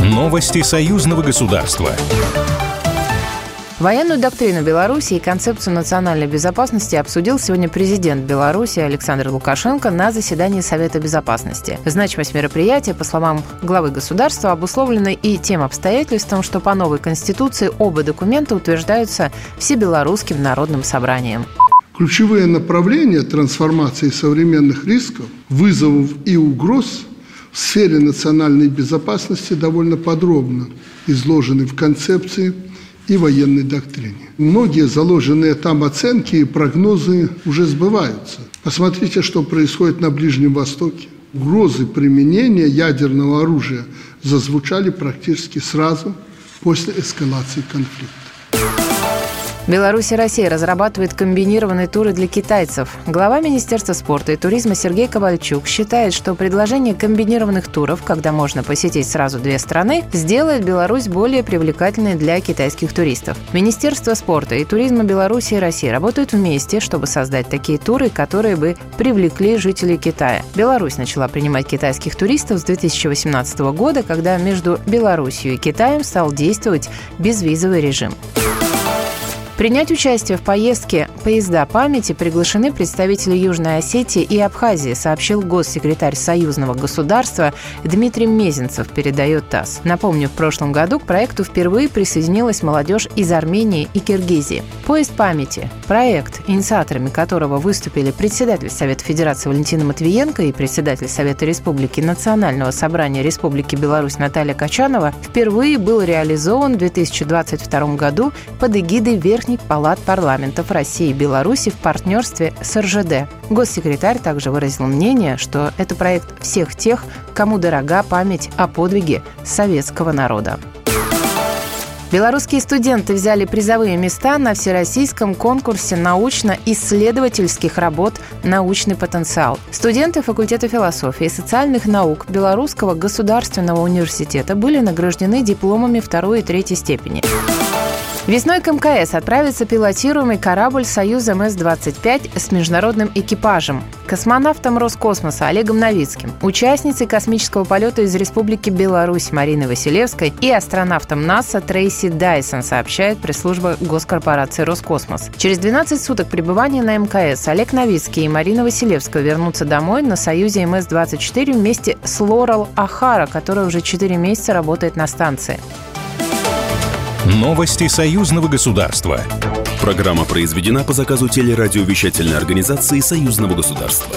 Новости союзного государства. Военную доктрину Беларуси и концепцию национальной безопасности обсудил сегодня президент Беларуси Александр Лукашенко на заседании Совета безопасности. Значимость мероприятия, по словам главы государства, обусловлена и тем обстоятельством, что по новой конституции оба документа утверждаются Всебелорусским народным собранием. Ключевые направления трансформации современных рисков, вызовов и угроз в сфере национальной безопасности довольно подробно изложены в концепции и военной доктрине. Многие заложенные там оценки и прогнозы уже сбываются. Посмотрите, что происходит на Ближнем Востоке. Угрозы применения ядерного оружия зазвучали практически сразу после эскалации конфликта. Беларусь и Россия разрабатывают комбинированные туры для китайцев. Глава Министерства спорта и туризма Сергей Ковальчук считает, что предложение комбинированных туров, когда можно посетить сразу две страны, сделает Беларусь более привлекательной для китайских туристов. Министерство спорта и туризма Беларуси и России работают вместе, чтобы создать такие туры, которые бы привлекли жителей Китая. Беларусь начала принимать китайских туристов с 2018 года, когда между Беларусью и Китаем стал действовать безвизовый режим. Принять участие в поездке «Поезда памяти» приглашены представители Южной Осетии и Абхазии, сообщил госсекретарь союзного государства Дмитрий Мезенцев, передает ТАСС. Напомню, в прошлом году к проекту впервые присоединилась молодежь из Армении и Киргизии. «Поезд памяти» – проект, инициаторами которого выступили председатель Совета Федерации Валентина Матвиенко и председатель Совета Республики Национального собрания Республики Беларусь Наталья Качанова, впервые был реализован в 2022 году под эгидой верхних палат парламентов России Беларуси в партнерстве с РЖД. Госсекретарь также выразил мнение, что это проект всех тех, кому дорога память о подвиге советского народа. Белорусские студенты взяли призовые места на всероссийском конкурсе научно-исследовательских работ «Научный потенциал». Студенты факультета философии и социальных наук Белорусского государственного университета были награждены дипломами второй и третьей степени. Весной к МКС отправится пилотируемый корабль «Союз МС-25» с международным экипажем. Космонавтом Роскосмоса Олегом Новицким, участницей космического полета из Республики Беларусь Мариной Василевской и астронавтом НАСА Трейси Дайсон, сообщает пресс-служба госкорпорации «Роскосмос». Через 12 суток пребывания на МКС Олег Новицкий и Марина Василевская вернутся домой на «Союзе МС-24» вместе с Лорел Ахара, которая уже 4 месяца работает на станции. Новости союзного государства. Программа произведена по заказу телерадиовещательной организации союзного государства.